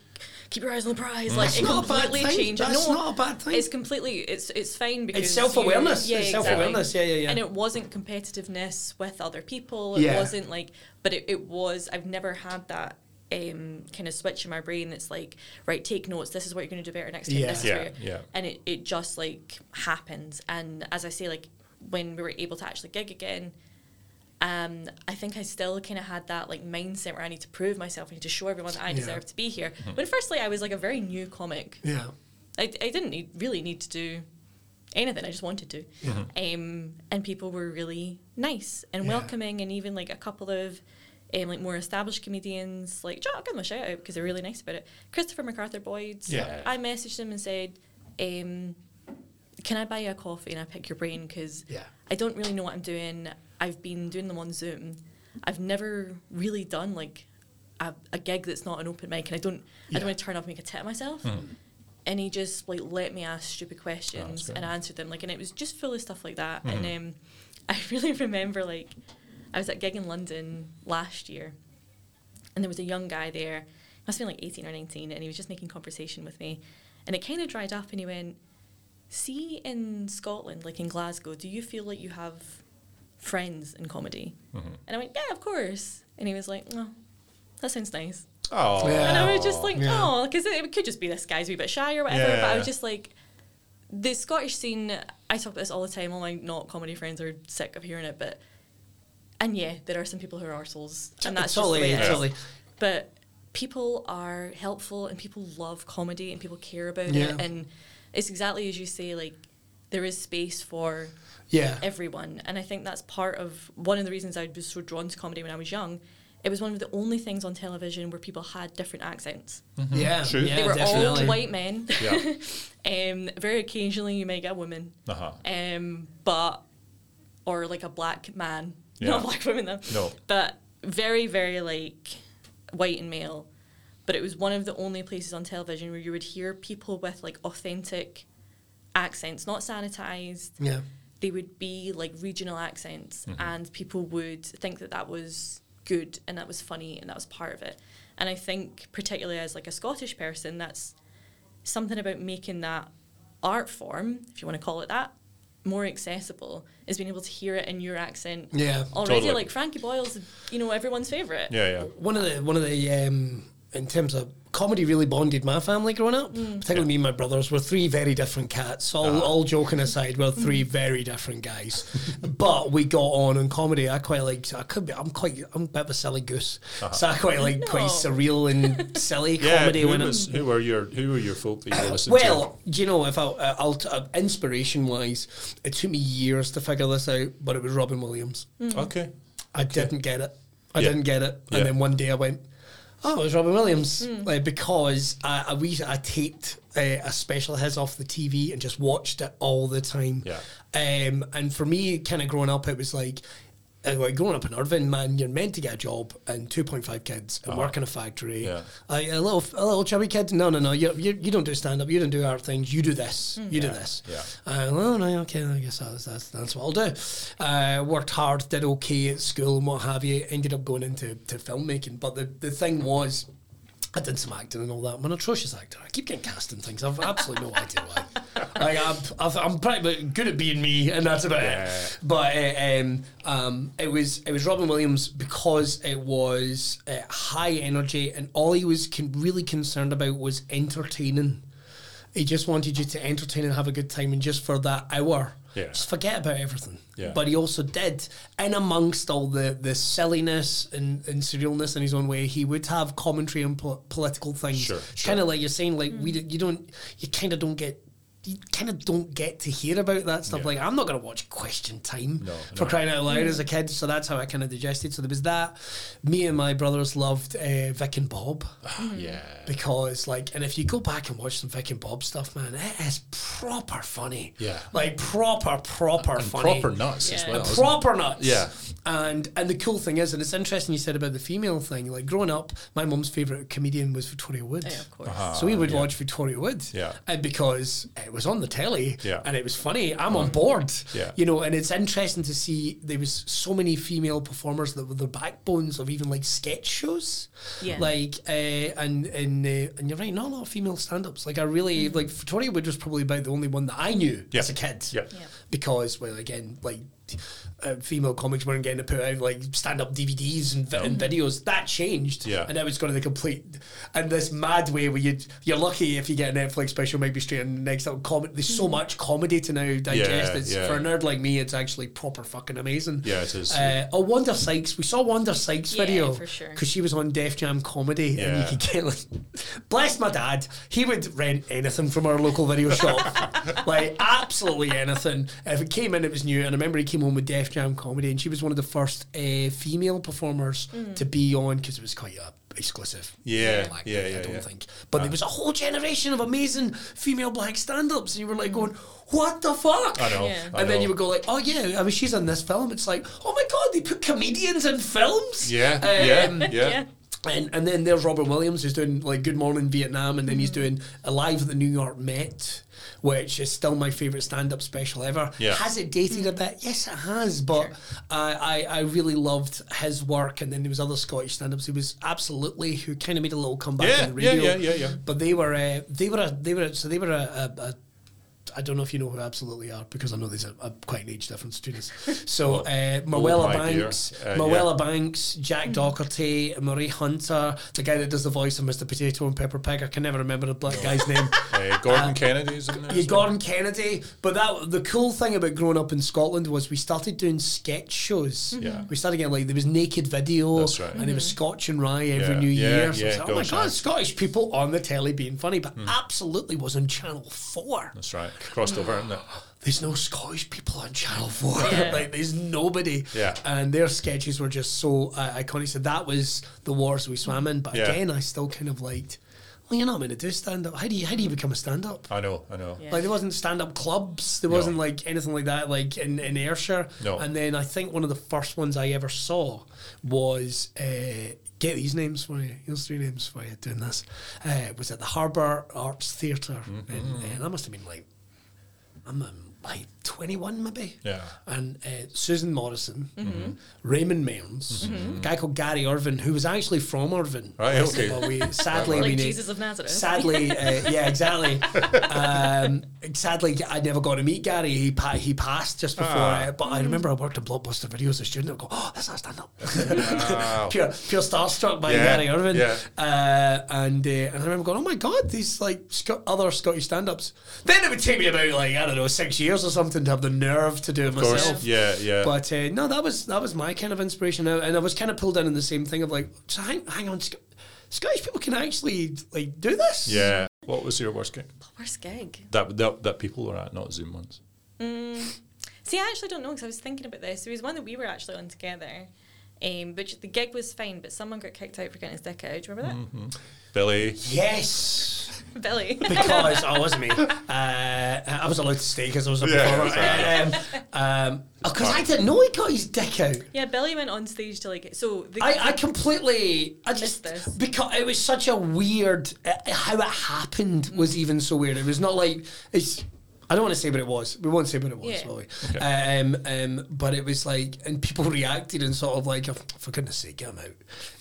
"Keep your eyes on the prize." Like That's it not a bad completely thing. changed. That's no, not a bad thing. It's completely. It's it's fine because It's self-awareness. Yeah, It's exactly. self-awareness. Yeah, yeah, yeah. And it wasn't competitiveness with other people. It Yeah. wasn't like, but it, it was. I've never had that. Um, kind of switch in my brain that's like right take notes this is what you're going to do better next time Yeah. this Yeah, where yeah. and it, it just like happens and as i say like when we were able to actually gig again um, I think I still kind of had that like mindset where I need to prove myself, I need to show everyone that I Yeah. deserve to be here. When firstly I was like a very new comic. Yeah. I, I didn't need, really need to do anything. I just wanted to. Um, and people were really nice and Yeah. welcoming, and even like a couple of um, like more established comedians, like I'll give them a shout out because they're really nice about it. Christopher Macarthur-Boyd. Yeah. I messaged him and said, um, "Can I buy you a coffee and I pick your brain because Yeah. I don't really know what I'm doing. I've been doing them on Zoom. I've never really done like a, a gig that's not an open mic, and I don't I don't want to turn up and make a tit of myself." and he just like let me ask stupid questions great. and I answered them like and it was just full of stuff like that and um, I really remember like I was at a gig in London last year and there was a young guy there must have been like 18 or 19 and he was just making conversation with me and it kind of dried up and he went see in Scotland like in Glasgow do you feel like you have friends in comedy mm-hmm. and I went yeah of course and he was like oh that sounds nice Oh, Yeah. and I was just like, Yeah. oh, because it, it could just be this guy's a wee bit shy or whatever. Yeah. But I was just like, the Scottish scene. I talk about this all the time. All my not comedy friends are sick of hearing it, but and yeah, there are some people who are arseholes, and that's totally, just the way it is. totally. But people are helpful, and people love comedy, and people care about Yeah. it, and it's exactly as you say. Like there is space for Yeah. everyone. And I think that's part of one of the reasons I was so drawn to comedy when I was young. It was one of the only things on television where people had different accents. Yeah. True. Yeah, they were definitely. all white men. Yeah. um, very occasionally you might get a woman. Uh-huh. Um, but or like a black man. Yeah. Not a black woman though. No. But very, very like white and male. But it was one of the only places on television where you would hear people with like authentic accents, not sanitized Yeah. they would be like regional accents Mm-hmm. and people would think that that was good and that was funny and that was part of it and i think particularly as like a scottish person that's something about making that art form if you want to call it that more accessible is being able to hear it in your accent Yeah. already Totally. like frankie boyle's you know everyone's favorite Yeah, yeah. One of the one of the um, in terms of comedy really bonded my family growing up. Mm. Particularly me and my brothers. We're three very different cats. All ah. all joking aside, we're three mm. very different guys. but we got on in comedy. I quite like. I could be. I'm quite. I'm a bit of a silly goose. Uh-huh. So I quite like quite surreal and silly Yeah, comedy. who, when was, who were your who were your folk that you were listening well, do you know if I, uh, I'll t- uh, inspiration wise, it took me years to figure this out, but it was Robin Williams. to? Okay. I didn't get it. I Yeah. didn't get it, and Yeah. then one day I went, "Oh, it was Robin Williams," like because I I, we, I taped uh, a special of his off the TV and just watched it all the time. Yeah. Um, and for me, kind of growing up, it was like. Uh, Like growing up in Irvine, man, you're meant to get a job and 2.5 kids and work in a factory. Yeah. Like a little, a little chubby kid. No, no, no. You, you, you don't do stand up. You don't do art things. You do this. You do Yeah, this. yeah. Uh, well, no, okay, I guess that's, that's, that's what I'll do. Uh, worked hard, did okay at school and what have you. Ended up going into to filmmaking. But the, the thing was, I did some acting and all that. I'm an atrocious actor. I keep getting cast in things. I've absolutely no idea why. Like I'm, I've, I'm pretty good at being me, and that's about Yeah. it. But uh, um, um, it was it was Robin Williams because it was uh, high energy, and all he was con- really concerned about was entertaining. He just wanted you to entertain and have a good time, and just for that hour, Yeah. just forget about everything. Yeah. But he also did, in amongst all the, the silliness and, and surrealness in his own way, he would have commentary on po- political things. Sure, Kind of like you're saying, like we you don't, you kind of don't get. You kind of don't get to hear about that stuff. Yeah. Like I'm not going to watch Question Time No, for no. crying out loud as a mm. kid, so that's how I kind of digested. So there was that. Me and my brothers loved uh, Vic and Bob ah, mm-hmm. Yeah. because like and if you go back and watch some Vic and Bob stuff man it is proper funny Yeah. like proper proper And funny proper nuts as well. isn't it? proper nuts Yeah. and and the cool thing is and it's interesting you said about the female thing like growing up my mum's favourite comedian was Victoria Wood Yeah, of course. Ah, so we would yeah. watch Victoria Wood Yeah. and because it it was on the telly, Yeah. and it was funny. I'm on board, Yeah. you know. And it's interesting to see there was so many female performers that were the backbones of even like sketch shows, Yeah. like uh, and and uh, and you're right, not a lot of female stand-ups. Like I really like Victoria Wood was probably about the only one that I knew Yeah. as a kid, Yeah. Yeah. because well again like uh, female comics weren't getting to put out like stand-up DVDs and, vi- and videos. That changed. Yeah. and now it's going to the complete and this mad way where you you're lucky if you get a Netflix special maybe straight on the next up comedy there's so much comedy to now digest. Yeah, it's, yeah. for a nerd like me it's actually proper fucking amazing. Yeah, it is. uh, oh Wanda Sykes we saw Wanda Sykes Yeah, video for sure. because she was on Def Jam comedy and you could get like bless my dad he would rent anything from our local video shop. Like absolutely anything. If it came in it was new and I remember he came home with Def Jam comedy and she was one of the first uh, female performers Mm. to be on because it was quite a exclusive Yeah, black yeah, night, yeah, I don't yeah. think but there was a whole generation of amazing female black stand-ups and you were like going what the fuck I know. Yeah. I and then you would go like, oh yeah, I mean she's in this film. It's like, oh my god, they put comedians in films. Yeah, Um, yeah, yeah. Yeah. and and then there's Robert Williams who's doing like Good Morning Vietnam, and then he's Mm-hmm. doing Alive at the New York Met, which is still my favorite stand-up special ever. Yeah. Has it dated a bit? Yes, it has, but I, I I really loved his work, and then there was other Scottish stand-ups. He was absolutely who kind of made a little comeback Yeah, in the yeah, radio. yeah, yeah, yeah. But they were uh, they were a, they were so they were a. a, a I don't know if you know who absolutely are because I know there's a, a quite an age difference between us. So uh, Morwenna. Banks, Uh, Morwenna yeah. Banks, Jack Docherty, Moray Hunter, the guy that does the voice of Mr. Potato and Peppa Pig. I can never remember the black guy's name. Uh, Gordon Kennedy's in there. Yeah, as well. Gordon Kennedy. But that the cool thing about growing up in Scotland was we started doing sketch shows. Yeah. We started getting like there was naked video That's right. and there was Scotch and Wry every Yeah, New yeah, Year. So yeah, it's like, oh my god. Scottish people on the telly being funny, but absolutely was on Channel Four. That's right. Crossed over, isn't it? There's no Scottish people on Channel Four. Yeah. like there's nobody. Yeah. And their sketches were just so uh, iconic. So that was the wars we swam in. But Yeah. again, I still kind of liked. Well, you're not meant to do stand up. How do you how do you become a stand up? I know, I know. Yeah. Like there wasn't stand up clubs. There No. wasn't like anything like that. Like in in Ayrshire. No. And then I think one of the first ones I ever saw was. Uh, Get these names for you. Here's three names for you doing this. Uh, was at the Harbour Arts Theatre, Mm-hmm. and, and I must have been like, I'm a like 21 maybe. Yeah. And uh, Susan Morrison, Mm-hmm. Raymond Mearns, a guy called Gary Irvine, who was actually from Irvine. Right, okay. But we sadly Like we na- Jesus of Nazareth. Sadly, uh, yeah, exactly. um, sadly, I never got to meet Gary. He pa- he passed just before. Ah. Uh, but I remember I worked in Blockbuster Video as a student. I go, oh, that's not stand up. Wow. pure pure starstruck by Yeah, Gary Irvine. yeah. Uh, and uh, and I remember going, oh my god, these like Sc- other Scottish stand ups. Then it would take me about like I don't know six years or something to have the nerve to do it Of course. myself. Yeah, yeah. But uh, no, that was that was my kind of inspiration, and I was kind of pulled in in the same thing of like, so hang, hang on, Sc- Scottish people can actually like do this. yeah. What was your worst gig? Worst gig. That, that that people were at, not Zoom ones. See, I actually don't know because I was thinking about this. There was one that we were actually on together. Um, but the gig was fine, but someone got kicked out for getting his dick out. Do you remember that? Billy. Yes. Billy. Because I was me. Uh, I was allowed to stay because I was a Yeah, performer. Um, because I didn't know he got his dick out. yeah, Billy went on stage to like. So the, I, I completely I Missed just this. because it was such a weird uh, how it happened was even so weird. It was not like it's. I don't want to say what it was. We won't say what it was, Yeah. will we? Um, um, but it was like, and people reacted and sort of like, oh, for goodness sake, get him out.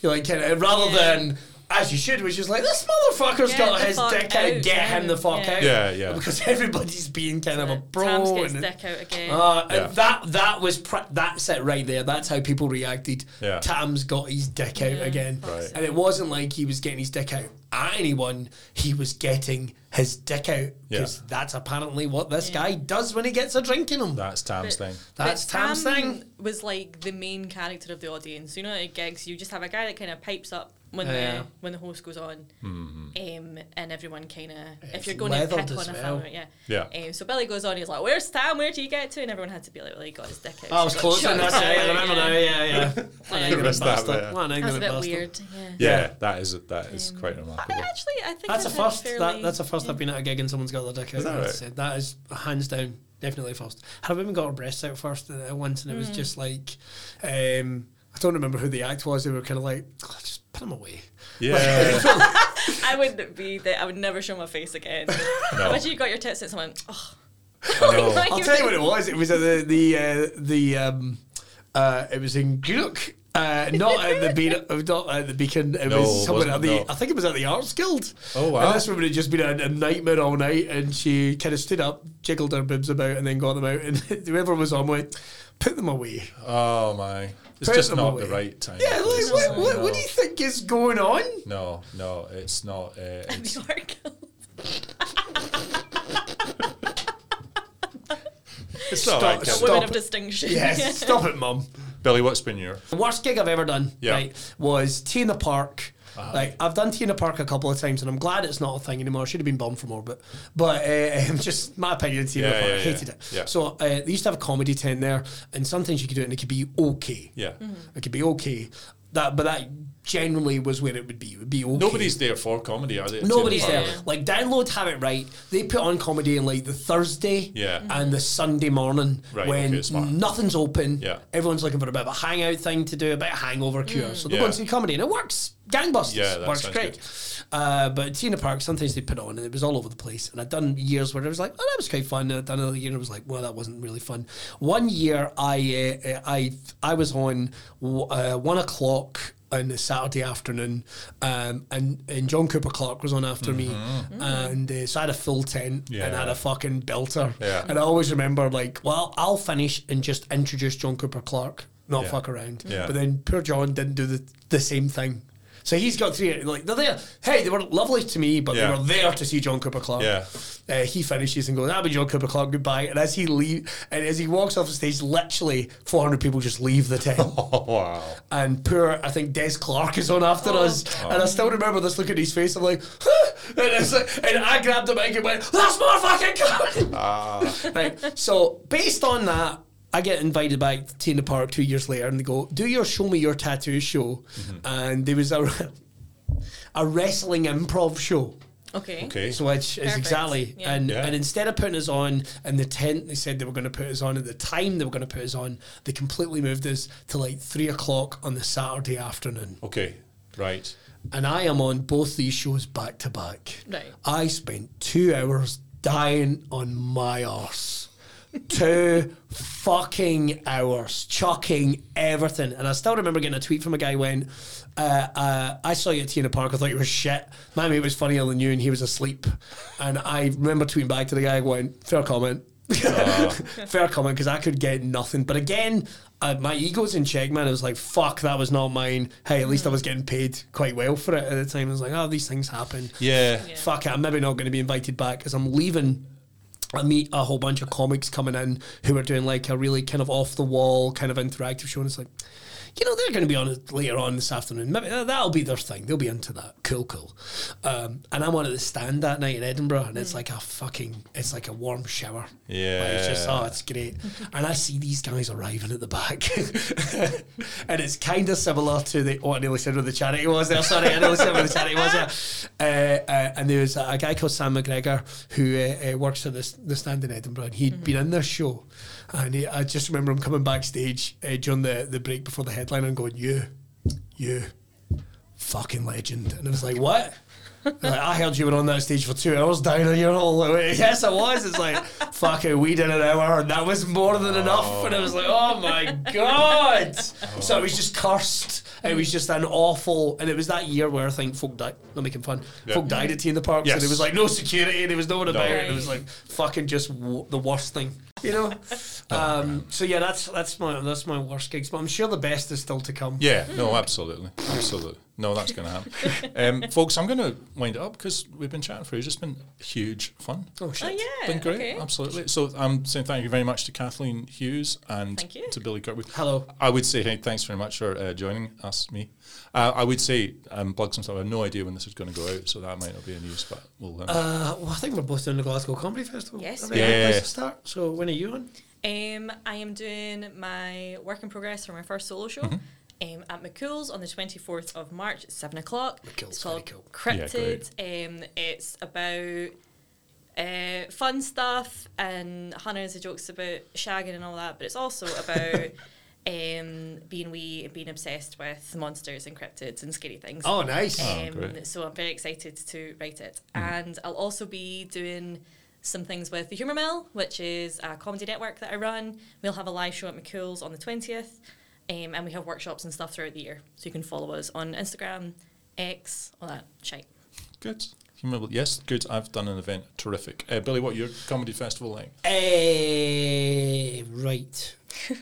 You're like, rather Yeah. than as you should, which is like, this motherfucker's Get got his fuck dick out, out, get yeah. him the fuck Yeah. out. Yeah, yeah. Because everybody's being kind of a bro. Tams gets and- dick out again. uh, and Yeah. that that was pr- that's it right there. That's how people reacted. Yeah. Tam's got his dick out Yeah, again, Right. and it wasn't like he was getting his dick out at anyone. He was getting his dick out because Yeah. that's apparently what this guy does when he gets a drink in him. That's Tam's But- thing. That's but Tam's Tam thing. Was like the main character of the audience. You know, at gigs, you just have a guy that kind of pipes up when Yeah. the when the host goes on, um, and everyone kind of if you're going to leathered pick as on a well. film, yeah, Yeah. Um, so Billy goes on, he's like, "Where's Tam? Where do you get to?" And everyone had to be like, "Well, he got his dick out." I was So close got on shot I the remember eye, now. Yeah, yeah. What an ignorant missed that bastard. What an That was a bit bastard. weird. Yeah. Yeah, that is that is quite I remarkable. mean, actually, I think That's a I've had first. That, that's a first I've been at a gig and someone's got their dick out. Is that That's right? it. That is hands down, definitely first. Had a women got her breasts out first uh, once, and it was just like, um, I don't remember who the act was. They were kind of like, "Oh, just put them away. Yeah. I wouldn't be that. I would never show my face again. Imagine you got your tits and someone. Oh, I know. Like- I'll tell you what it was. It was at the the uh, the um, uh, it was in Greenock. Uh, not at the beacon. Not at the beacon. It No, was somewhere wasn't- at the. no. I think it was at the Arts Guild. Oh, wow. And this woman had just been a, a nightmare all night, and she kind of stood up, jiggled her boobs about, and then got them out, and whoever was on went, put them away. Oh my. It's Put just not away. the right time. Yeah, like, what, just- what, no. what do you think is going on? No, no, it's not. Uh, it's, the art it's not Stop- right. Stop. Kevin. women of distinction. Yes, stop it, mum. Billy, what's been your? Worst gig I've ever done, Yeah. right, was Tina in Like I've done the Park a couple of times, and I'm glad it's not a thing anymore. I should have been bummed for more, but but uh, just my opinion. The Yeah, Park, yeah, I hated yeah. it. Yeah. So uh, they used to have a comedy tent there, and sometimes you could do it, and it could be okay. Yeah. It could be okay. That, but that generally was where it would be. It would be okay. Nobody's there for comedy, are they? Nobody's there. the park. Like download have it right. They put on comedy in like the Thursday Yeah. and the Sunday morning Right, when okay, nothing's open. Yeah. Everyone's looking for a bit of a hangout thing to do, a bit of hangover cure. So they Yeah. go and see comedy and it works. Gangbusters. Yeah, that works sounds great. Uh, but T in the Park, sometimes they put on and it was all over the place. And I'd done years where it was like, oh, that was quite fun. And I'd done another year and it was like, well, that wasn't really fun. One year I uh, I I was on uh, one o'clock on a Saturday afternoon, um, and, and John Cooper Clarke was on after me, and uh, so I had a full tent and I had Mm-hmm. A fucking belter, Yeah. and I always remember like, well, I'll finish and just introduce John Cooper Clarke, not Yeah. fuck around, Yeah. but then poor John didn't do the the same thing. So he's got three. Like they're there. Hey, they were lovely to me, but Yeah. they were there to see John Cooper Clarke. Yeah. Uh, he finishes and goes, "That'll be John Cooper Clarke. Goodbye." And as he leave, and as he walks off the stage, literally 400 people just leave the tent. Oh wow. and poor, I think Des Clarke is on after Oh. us, and I still remember this look at his face. I'm like, huh? and, it's like, and I grabbed the mic and went, "That's more fucking good." Ah. right. So based on that, I get invited back to T in the Park two years later, and they go, "Do your show me your tattoo show," Mm-hmm. and there was a a wrestling improv show. Okay. Okay. So which is Perfect. exactly Yeah. and Yeah. and instead of putting us on in the tent they said they were going to put us on at the time they were going to put us on they completely moved us to like three o'clock on the Saturday afternoon Okay. Right. and I am on both these shows back to back. Right. I spent two hours dying on my arse. Two fucking hours chucking everything. And I still remember getting a tweet from a guy when uh, uh, I saw you at T in the Park. I thought you were shit. My mate was funnier than you and he was asleep. And I remember tweeting back to the guy going, fair comment. fair comment because I could get nothing. But again, uh, my ego's in check, man. I was like, fuck, that was not mine. Hey, at least I was getting paid quite well for it at the time. I was like, oh, these things happen. Yeah. Yeah. Fuck it, I'm maybe not going to be invited back because I'm leaving. I meet a whole bunch of comics coming in who are doing like a really kind of off the wall kind of interactive show. And it's like, you know, they're going to be on it later on this afternoon. Maybe that- that'll be their thing. They'll be into that. Cool, cool. Um, and I'm on at the stand that night in Edinburgh, and it's like a fucking, it's like a warm shower. Yeah. Like, it's just, oh, it's great. and I see these guys arriving at the back. and it's kind of similar to the, oh, I nearly said what the charity was there. Sorry, I nearly said what the charity was there. Uh, uh, and there was a guy called Sam McGregor who uh, uh, works at this, the stand in Edinburgh, and he had been in this show. And he, I just remember him coming backstage uh, during the, the break before the headline and going, You, you, fucking legend. And I was like, What? Like, I heard you were on that stage for two hours down on your whole way. Yes, I was. It's like, fucking, we did an hour, and that was more than enough. Oh. And I was like, oh my God. So it was just cursed. It was just an awful, and it was that year where I think folk died, not making fun, Yeah. folk died at T in the Park. So Yes. there was like no security, there was no one about it. It was like fucking just w- the worst thing, you know? um, so yeah, that's that's my that's my worst gigs, but I'm sure the best is still to come. Yeah, no, absolutely, absolutely. No, that's going to happen, um, folks. I'm going to wind it up because we've been chatting for you. It's just been huge fun. Oh shit. Oh yeah. Been great, Okay. absolutely. So I'm saying thank you very much to Kathleen Hughes and to Billy Kirkwood. Hello. I would say hey, thanks very much for uh, joining us, me. Uh, I would say um, plugs and stuff. I have no idea when this is going to go out, so that might not be a news, but we'll. Um, Uh, well, I think we're both doing the Glasgow Comedy Festival. Yes. That'd be a good Yeah. place to start. So when are you on? Um, I am doing my work in progress for my first solo show. Mm-hmm. Um, at McCool's on the 24th of March at 7 o'clock. McCool's it's very called cool. Yeah, um, it's about uh, fun stuff, and Hannah has the jokes about shagging and all that, but it's also about um, being wee and being obsessed with monsters and cryptids and scary things. Oh, nice. Oh, Um, great. so I'm very excited to write it. And I'll also be doing some things with the Humour Mill, which is a comedy network that I run. We'll have a live show at McCool's on the 20th. Um, and we have workshops and stuff throughout the year. So you can follow us on Instagram, X, all that shite. Good. Humor- Yes, good. I've done an event. Terrific. Uh, Billy, what your comedy festival like? Eh, right.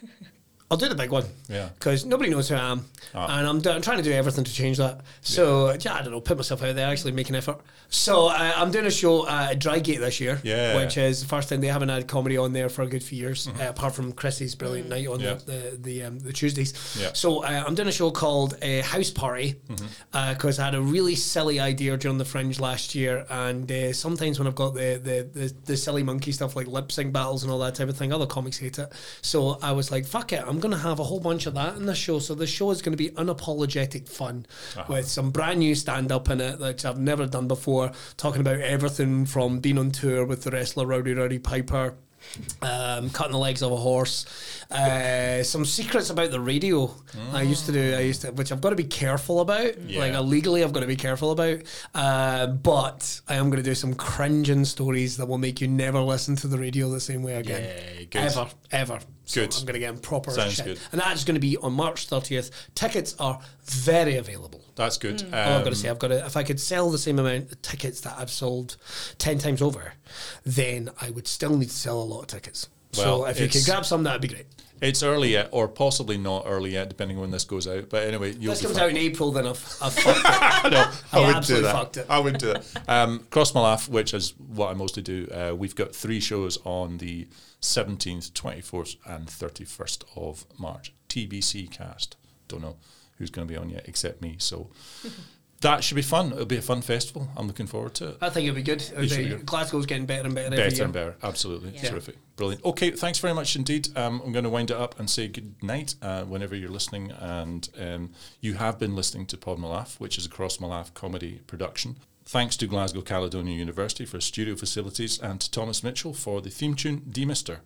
I'll do the big one. Yeah. Because nobody knows who I am. Ah. And I'm, do- I'm trying to do everything to change that. So, yeah. I don't know, put myself out there, actually make an effort. So, uh, I'm doing a show at Drygate this year. Yeah. Which is the first time they haven't had comedy on there for a good few years, uh, apart from Chrissy's brilliant night on Mm-hmm. Yeah. the, the, the, um, the Tuesdays. Yeah. So, uh, I'm doing a show called uh, House Party Mm-hmm. because I had a really silly idea during the Fringe last year. And uh, sometimes when I've got the, the, the, the silly monkey stuff like lip sync battles and all that type of thing, other comics hate it. So I was like, fuck it, I'm going to have a whole bunch of that in the show. So the show is going to be unapologetic fun with some brand new stand up in it that I've never done before, talking about everything from being on tour with the wrestler Rowdy Roddy Piper. Um, cutting the legs of a horse, uh, some secrets about the radio. I used to do, I used to, which I've got to be careful about. Yeah. Like illegally, I've got to be careful about. Uh, but I am going to do some cringing stories that will make you never listen to the radio the same way again. Yay, good. Ever, ever. So Good. I'm going to get in proper Sounds shit. good. And that's going to be on March 30th. Tickets are very available. That's good. All I've got Um, to say, I've got to, if I could sell the same amount of tickets that I've sold 10 times over, then I would still need to sell a lot of tickets. Well, so if you could grab some, that'd be great. It's early yet, or possibly not early yet, depending on when this goes out. But anyway, you'll This be comes out in April, then I've, I've fucked it. no, I I wouldn't do that. fucked it. I wouldn't do that. Um, Crossmylaff, which is what I mostly do. Uh, we've got three shows on the 17th, 24th, and 31st of March. TBC cast. Don't know who's going to be on yet, except me. So that should be fun. It'll be a fun festival. I'm looking forward to it. I think it'll be good. You should be good. Glasgow's getting better and better, every Better year. and better. Absolutely. Yeah. Terrific. Brilliant. Okay, thanks very much indeed. Um, I'm going to wind it up and say good night uh, whenever you're listening. And um, you have been listening to Podmylaff, which is a Crossmylaff comedy production. Thanks to Glasgow Caledonian University for studio facilities and to Thomas Mitchell for the theme tune, Demister.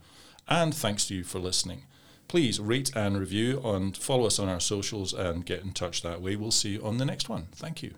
And thanks to you for listening. Please rate and review and follow us on our socials and get in touch that way. We'll see you on the next one. Thank you.